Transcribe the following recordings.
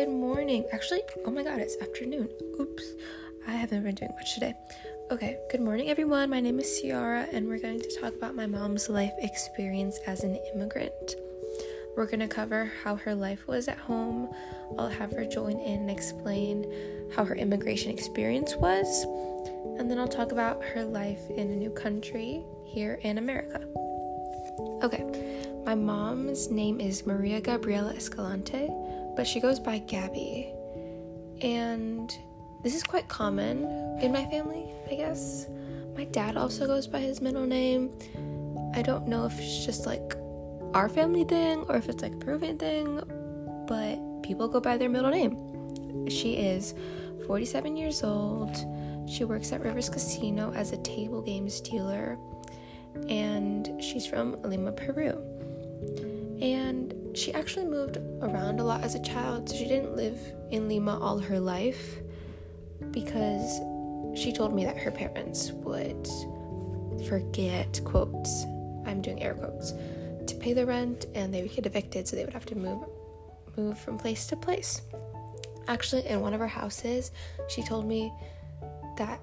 good morning. Actually, oh my god, it's afternoon. Oops, I haven't been doing much today. Okay, good morning, everyone. My name is Ciara, and we're going to talk about my mom's life experience as an immigrant. We're going to cover how her life was at home. I'll have her join in and explain how her immigration experience was, and then I'll talk about her life in a new country here in America. Okay, my mom's name is Maria Gabriela Escalante, but she goes by Gabby. And this is quite common in my family, I guess. My dad also goes by his middle name. I don't know if it's just like our family thing or if it's like a Peruvian thing, but people go by their middle name. She is 47 years old. She works at Rivers Casino as a table games dealer, and she's from Lima, Peru. And she actually moved around a lot as a child, so she didn't live in Lima all her life because she told me that her parents would forget quotes. I'm doing air quotes to pay the rent and they would get evicted so they would have to move move from place to place. Actually, in one of her houses, she told me that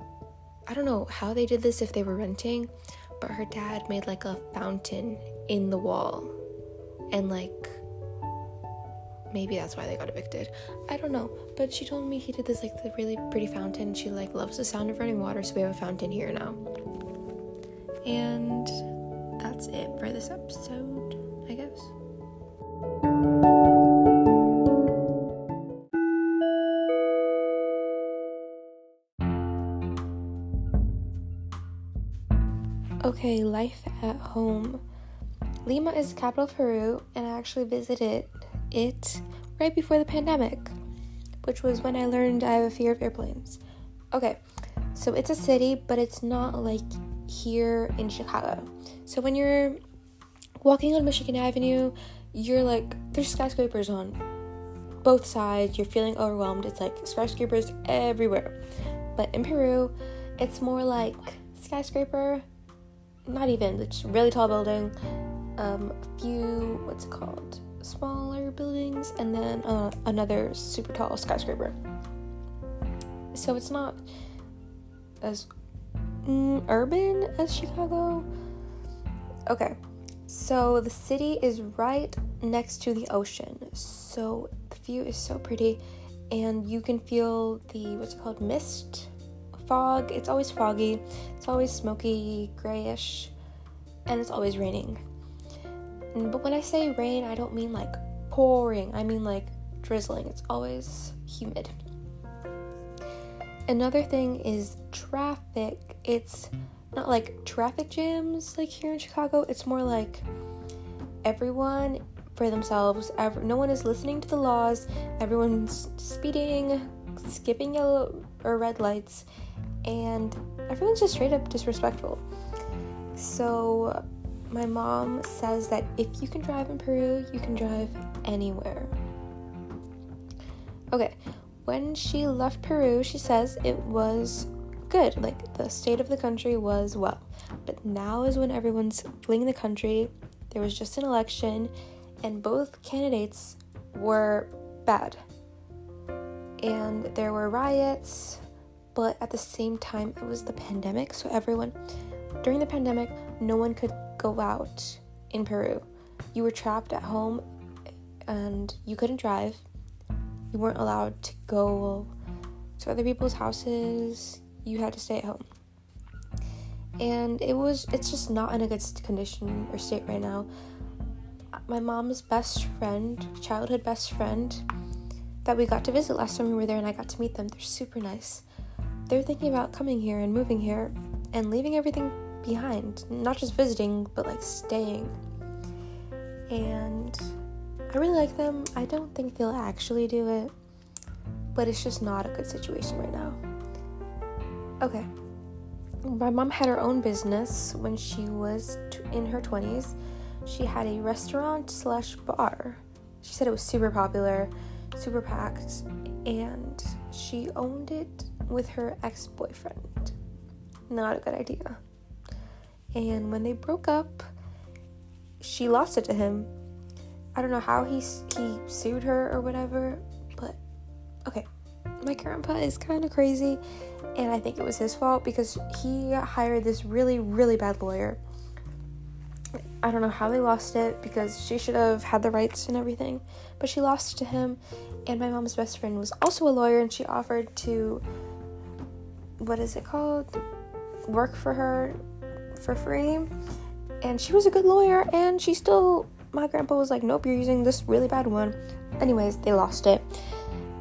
I don't know how they did this if they were renting, but her dad made like a fountain in the wall and like maybe that's why they got evicted. I don't know, but she told me he did this like the really pretty fountain. She like loves the sound of running water, so we have a fountain here now. And that's it for this episode, I guess. Okay, life at home. Lima is the capital of Peru, and I actually visited it right before the pandemic, which was when I learned I have a fear of airplanes. Okay, so it's a city, but it's not like here in Chicago. So when you're walking on Michigan Avenue, you're like, there's skyscrapers on both sides. You're feeling overwhelmed. It's like skyscrapers everywhere. But in Peru, it's more like skyscraper, not even, it's really tall building, um, a few, what's it called? Smaller buildings, and then uh, another super tall skyscraper. So it's not as mm, urban as Chicago. Okay, so the city is right next to the ocean, so the view is so pretty, and you can feel the what's it called mist, fog. It's always foggy, it's always smoky, grayish, and it's always raining. But when I say rain, I don't mean like pouring, I mean like drizzling. It's always humid. Another thing is traffic. It's not like traffic jams like here in Chicago. It's more like everyone for themselves. No one is listening to the laws. Everyone's speeding, skipping yellow or red lights, and everyone's just straight up disrespectful. So my mom says that if you can drive in Peru, you can drive anywhere. Okay, when she left Peru, she says it was good. Like the state of the country was well. But now is when everyone's fleeing the country. There was just an election, and both candidates were bad. And there were riots, but at the same time, it was the pandemic. So, everyone, during the pandemic, no one could go out in Peru. You were trapped at home and you couldn't drive. You weren't allowed to go to other people's houses. You had to stay at home. And it was it's just not in a good condition or state right now. My mom's best friend, childhood best friend that we got to visit last time we were there and I got to meet them. They're super nice. They're thinking about coming here and moving here and leaving everything behind. Not just visiting, but like staying. And I really like them. I don't think they'll actually do it, but it's just not a good situation right now. Okay. My mom had her own business when she was t- in her 20s. She had a restaurant slash bar. She said it was super popular, super packed, and she owned it with her ex boyfriend. Not a good idea. And when they broke up, she lost it to him. I don't know how he he sued her or whatever, but okay, my grandpa is kind of crazy, and I think it was his fault because he hired this really, really bad lawyer. I don't know how they lost it because she should have had the rights and everything, but she lost to him. And my mom's best friend was also a lawyer, and she offered to, what is it called? Work for her for free. And she was a good lawyer, and she still, my grandpa was like, nope, you're using this really bad one. Anyways, they lost it.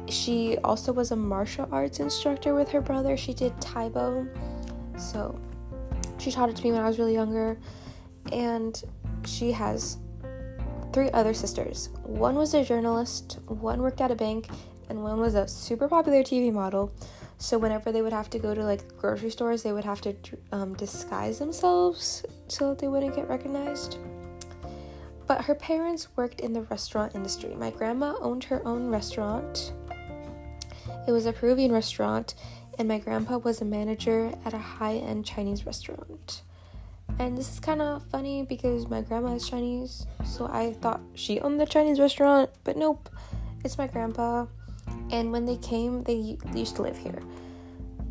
She also was a martial arts instructor with her brother. She did Tae Bo. So she taught it to me when I was really younger. And she has three other sisters. One was a journalist, one worked at a bank, and one was a super popular TV model. So whenever they would have to go to like grocery stores, they would have to um, disguise themselves so that they wouldn't get recognized. But her parents worked in the restaurant industry. My grandma owned her own restaurant. It was a Peruvian restaurant, and my grandpa was a manager at a high end Chinese restaurant. And this is kind of funny because my grandma is Chinese, so I thought she owned the Chinese restaurant, but nope, it's my grandpa. And when they came, they used to live here,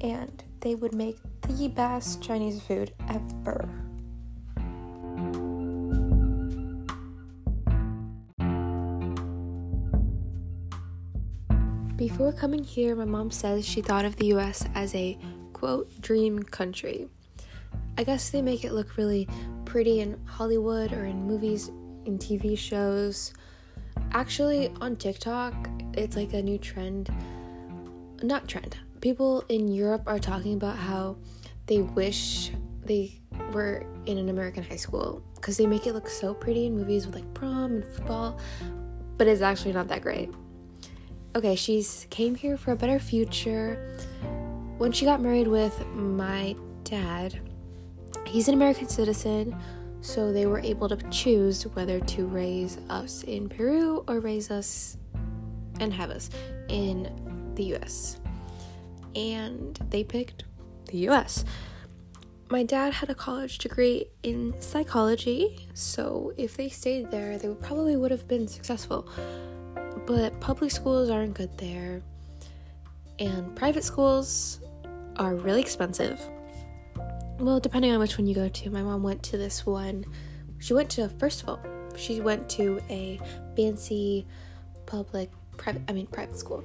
and they would make the best Chinese food ever. Before coming here, my mom says she thought of the US as a quote dream country. I guess they make it look really pretty in Hollywood or in movies, in TV shows. Actually, on TikTok, it's like a new trend. Not trend. People in Europe are talking about how they wish they were in an American high school because they make it look so pretty in movies with like prom and football, but it's actually not that great okay, she's came here for a better future. When she got married with my dad, he's an American citizen, so they were able to choose whether to raise us in Peru or raise us and have us in the US. And they picked the US. My dad had a college degree in psychology, so if they stayed there, they probably would have been successful but public schools aren't good there, and private schools are really expensive. Well, depending on which one you go to. My mom went to this one. She went to, first of all, she went to a fancy public, private, I mean, private school.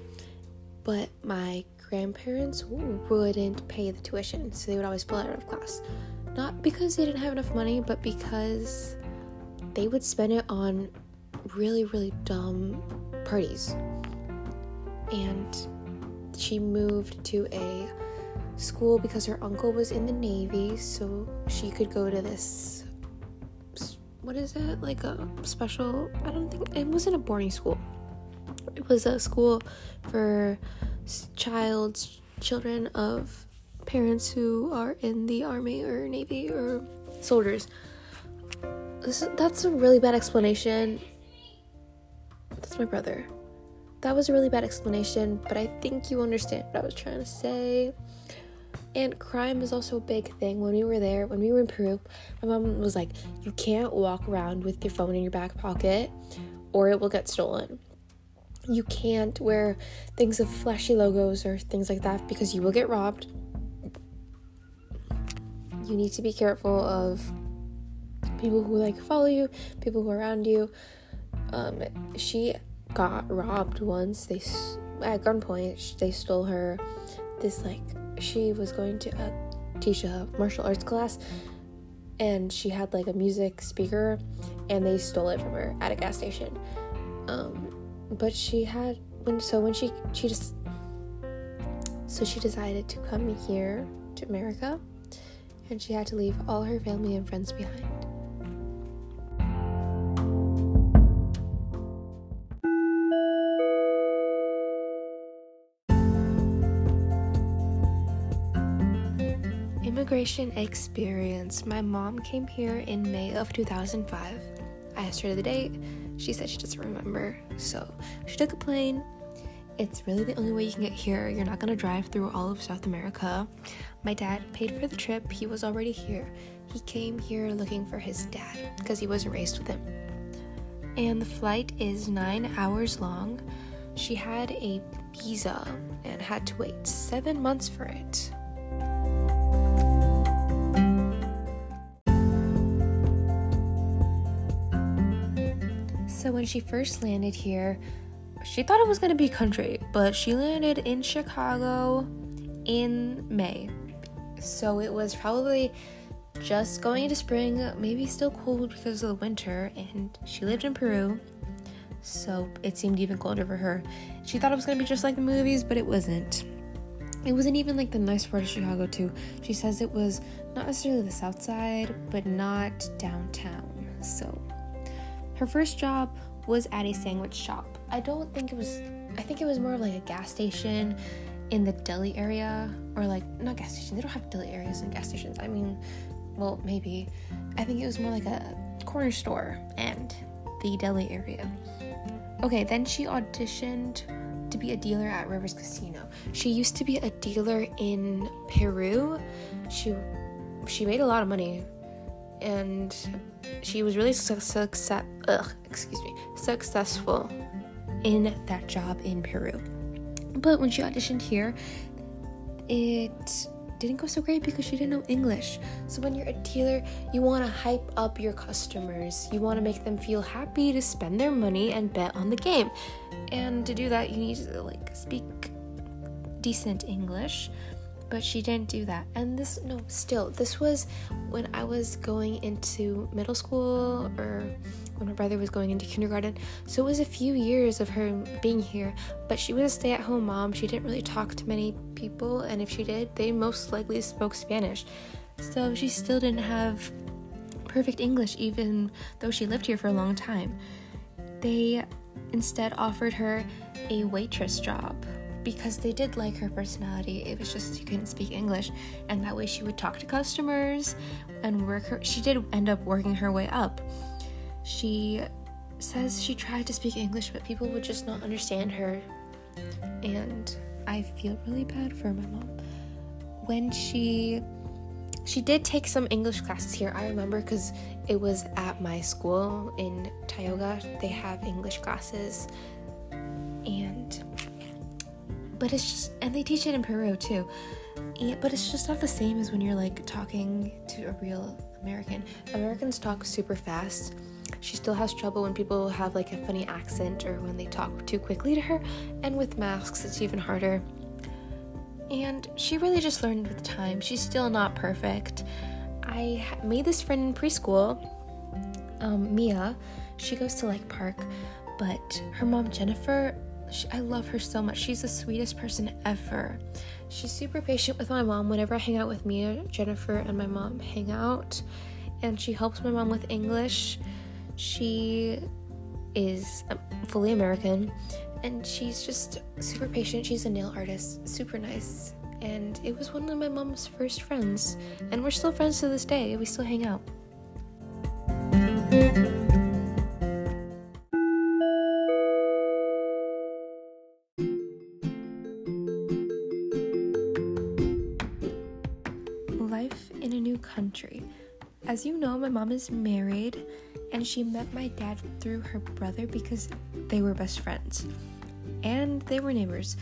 But my grandparents wouldn't pay the tuition, so they would always pull out of class. Not because they didn't have enough money, but because they would spend it on really, really dumb parties. And she moved to a school because her uncle was in the Navy, so she could go to this. What is it? Like a special. I don't think. It wasn't a boarding school. Was a school for child's children of parents who are in the army or navy or soldiers. This, that's a really bad explanation that's my brother. That was a really bad explanation, but I think you understand what I was trying to say. And crime is also a big thing. When we were there, when we were in Peru, my mom was like, You can't walk around with your phone in your back pocket or it will get stolen. You can't wear things of flashy logos or things like that because you will get robbed. You need to be careful of people who like follow you, people who are around you. Um, she got robbed once. They at gunpoint they stole her. This like she was going to uh, teach a martial arts class, and she had like a music speaker, and they stole it from her at a gas station. Um, but she had when so when she she just so she decided to come here to America, and she had to leave all her family and friends behind. immigration experience. My mom came here in May of 2005. I asked her the date. She said she doesn't remember. So she took a plane. It's really the only way you can get here. You're not gonna drive through all of South America. My dad paid for the trip. He was already here. He came here looking for his dad because he wasn't raised with him. And the flight is nine hours long. she had a visa and had to wait seven months for it. So when she first landed here, she thought it was going to be country, but she landed in Chicago in May. So it was probably just going into spring, maybe still cold because of the winter, and she lived in Peru. So it seemed even colder for her. She thought it was going to be just like the movies, but it wasn't. It wasn't even like the nice part of Chicago, too. She says it was not necessarily the south side, but not downtown. So her first job was at a sandwich shop. I don't think it was, I think it was more of like a gas station in the deli area, or like, not gas station, they don't have deli areas and gas stations. I mean, well, maybe. I think it was more like a corner store and the deli area. Okay, then she auditioned to be a dealer at Rivers Casino. She used to be a dealer in Peru. She she made a lot of money and she was really success ugh, excuse me, successful in that job in Peru. But when she auditioned here, it didn't go so great because she didn't know English. So when you're a dealer, you want to hype up your customers. You want to make them feel happy to spend their money and bet on the game. And to do that, you need to like speak decent English. But she didn't do that. And this no, still, this was when I was going into middle school or when my brother was going into kindergarten. So it was a few years of her being here, but she was a stay at home mom. She didn't really talk to many people, and if she did, they most likely spoke Spanish. So she still didn't have perfect English, even though she lived here for a long time. They instead offered her a waitress job because they did like her personality. It was just she couldn't speak English, and that way she would talk to customers and work her. She did end up working her way up. She says she tried to speak English, but people would just not understand her. And I feel really bad for my mom. When she she did take some English classes here. I remember because it was at my school in Tioga. They have English classes, but it's just and they teach it in Peru too. And, but it's just not the same as when you're like talking to a real American. Americans talk super fast she still has trouble when people have like a funny accent or when they talk too quickly to her, and with masks, it's even harder. And she really just learned with time. She's still not perfect. I made this friend in preschool, um, Mia. She goes to Lake Park, but her mom, Jennifer, she, I love her so much. She's the sweetest person ever. She's super patient with my mom. Whenever I hang out with Mia, Jennifer, and my mom hang out, and she helps my mom with English. She is um, fully American and she's just super patient. She's a nail artist, super nice. And it was one of my mom's first friends. And we're still friends to this day. We still hang out. In a new country. As you know, my mom is married and she met my dad through her brother because they were best friends and they were neighbors.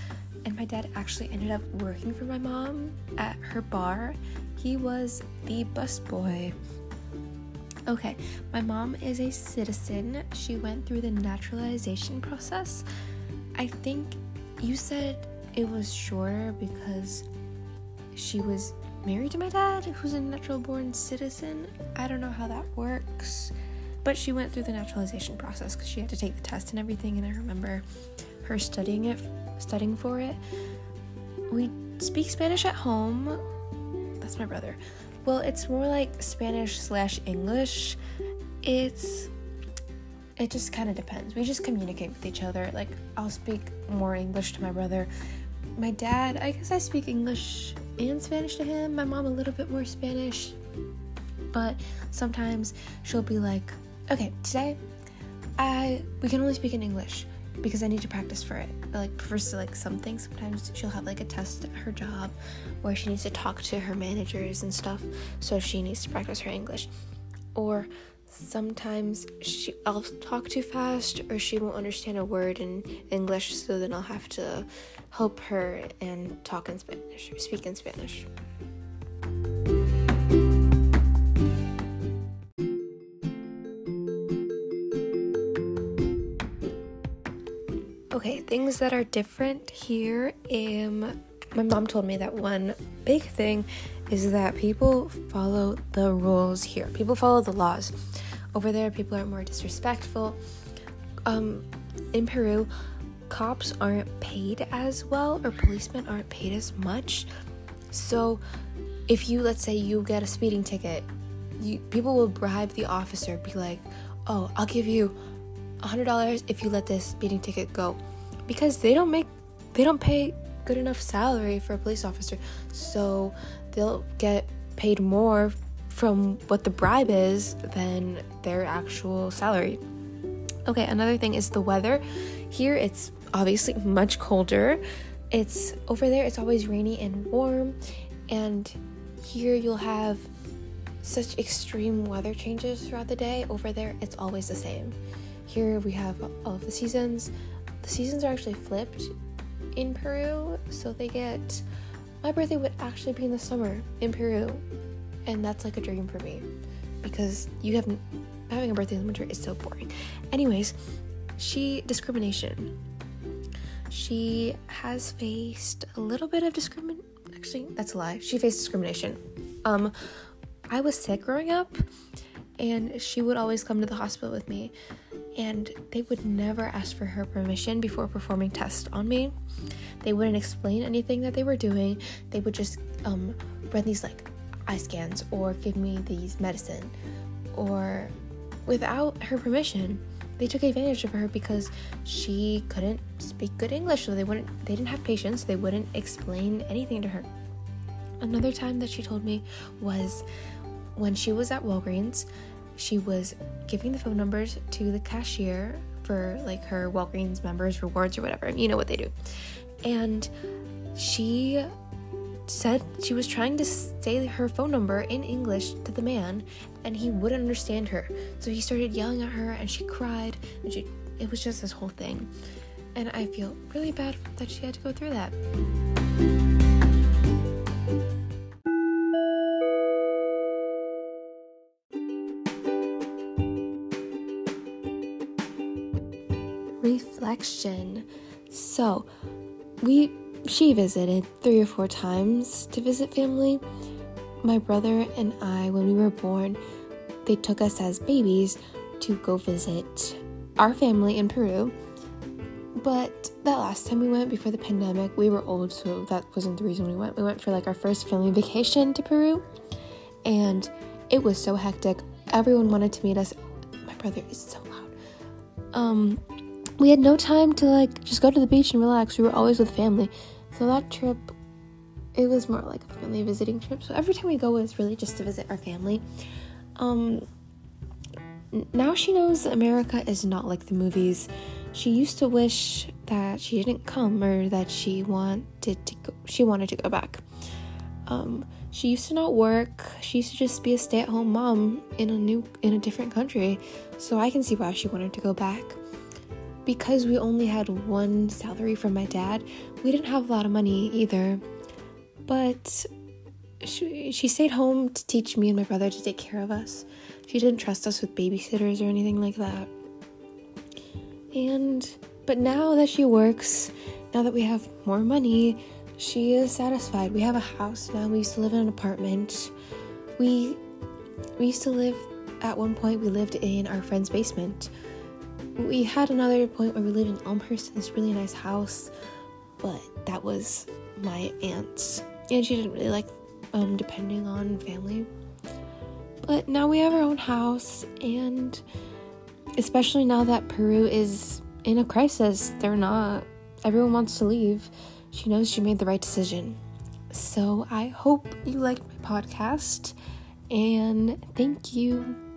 And my dad actually ended up working for my mom at her bar. He was the busboy. Okay, my mom is a citizen. She went through the naturalization process. I think you said it was shorter because she was married to my dad, who's a natural born citizen. I don't know how that works. But she went through the naturalization process because she had to take the test and everything. And I remember her studying it, studying for it. We speak Spanish at home. That's my brother. Well, it's more like Spanish slash English. It's it just kind of depends. We just communicate with each other. Like I'll speak more English to my brother. My dad, I guess I speak English and Spanish to him. My mom a little bit more Spanish. But sometimes she'll be like, okay, today I we can only speak in English because I need to practice for it. Like for like something, sometimes she'll have like a test at her job where she needs to talk to her managers and stuff, so she needs to practice her English. Or sometimes she I'll talk too fast or she won't understand a word in English so then I'll have to help her and talk in Spanish or speak in Spanish. Okay, things that are different here. Um, my mom told me that one big thing is that people follow the rules here. People follow the laws. Over there, people are more disrespectful. Um, in Peru, cops aren't paid as well, or policemen aren't paid as much. So, if you let's say you get a speeding ticket, you, people will bribe the officer, be like, "Oh, I'll give you a hundred dollars if you let this speeding ticket go," because they don't make, they don't pay good enough salary for a police officer, so they'll get paid more from what the bribe is than their actual salary. Okay, another thing is the weather. Here it's obviously much colder. It's over there, it's always rainy and warm, and here you'll have such extreme weather changes throughout the day. Over there, it's always the same. Here we have all of the seasons. The seasons are actually flipped in Peru, so they get my birthday would actually be in the summer in Peru and that's like a dream for me because you have having a birthday in the winter is so boring. Anyways, she discrimination. She has faced a little bit of discrimination. Actually, that's a lie. She faced discrimination. Um, I was sick growing up, and she would always come to the hospital with me, and they would never ask for her permission before performing tests on me. They wouldn't explain anything that they were doing. They would just um, run these like eye scans or give me these medicine or without her permission they took advantage of her because she couldn't speak good english so they wouldn't they didn't have patience they wouldn't explain anything to her another time that she told me was when she was at walgreens she was giving the phone numbers to the cashier for like her walgreens members rewards or whatever you know what they do and she said she was trying to say her phone number in English to the man and he wouldn't understand her. So he started yelling at her and she cried and she it was just this whole thing. And I feel really bad that she had to go through that. Reflection. So, we she visited three or four times to visit family. My brother and I, when we were born, they took us as babies to go visit our family in Peru. But that last time we went before the pandemic, we were old, so that wasn't the reason we went. We went for like our first family vacation to Peru, and it was so hectic. Everyone wanted to meet us. My brother is so loud. Um, we had no time to like just go to the beach and relax. We were always with family. So that trip it was more like a family visiting trip. So every time we go it's really just to visit our family. Um now she knows America is not like the movies. She used to wish that she didn't come or that she wanted to go she wanted to go back. Um she used to not work. She used to just be a stay-at-home mom in a new in a different country. So I can see why she wanted to go back because we only had one salary from my dad, we didn't have a lot of money either. But she, she stayed home to teach me and my brother to take care of us. She didn't trust us with babysitters or anything like that. And, but now that she works, now that we have more money, she is satisfied. We have a house now. We used to live in an apartment. We we used to live at one point we lived in our friend's basement we had another point where we lived in Elmhurst in this really nice house, but that was my aunt's, and she didn't really like um, depending on family. But now we have our own house, and especially now that Peru is in a crisis, they're not, everyone wants to leave. She knows she made the right decision. So I hope you liked my podcast, and thank you.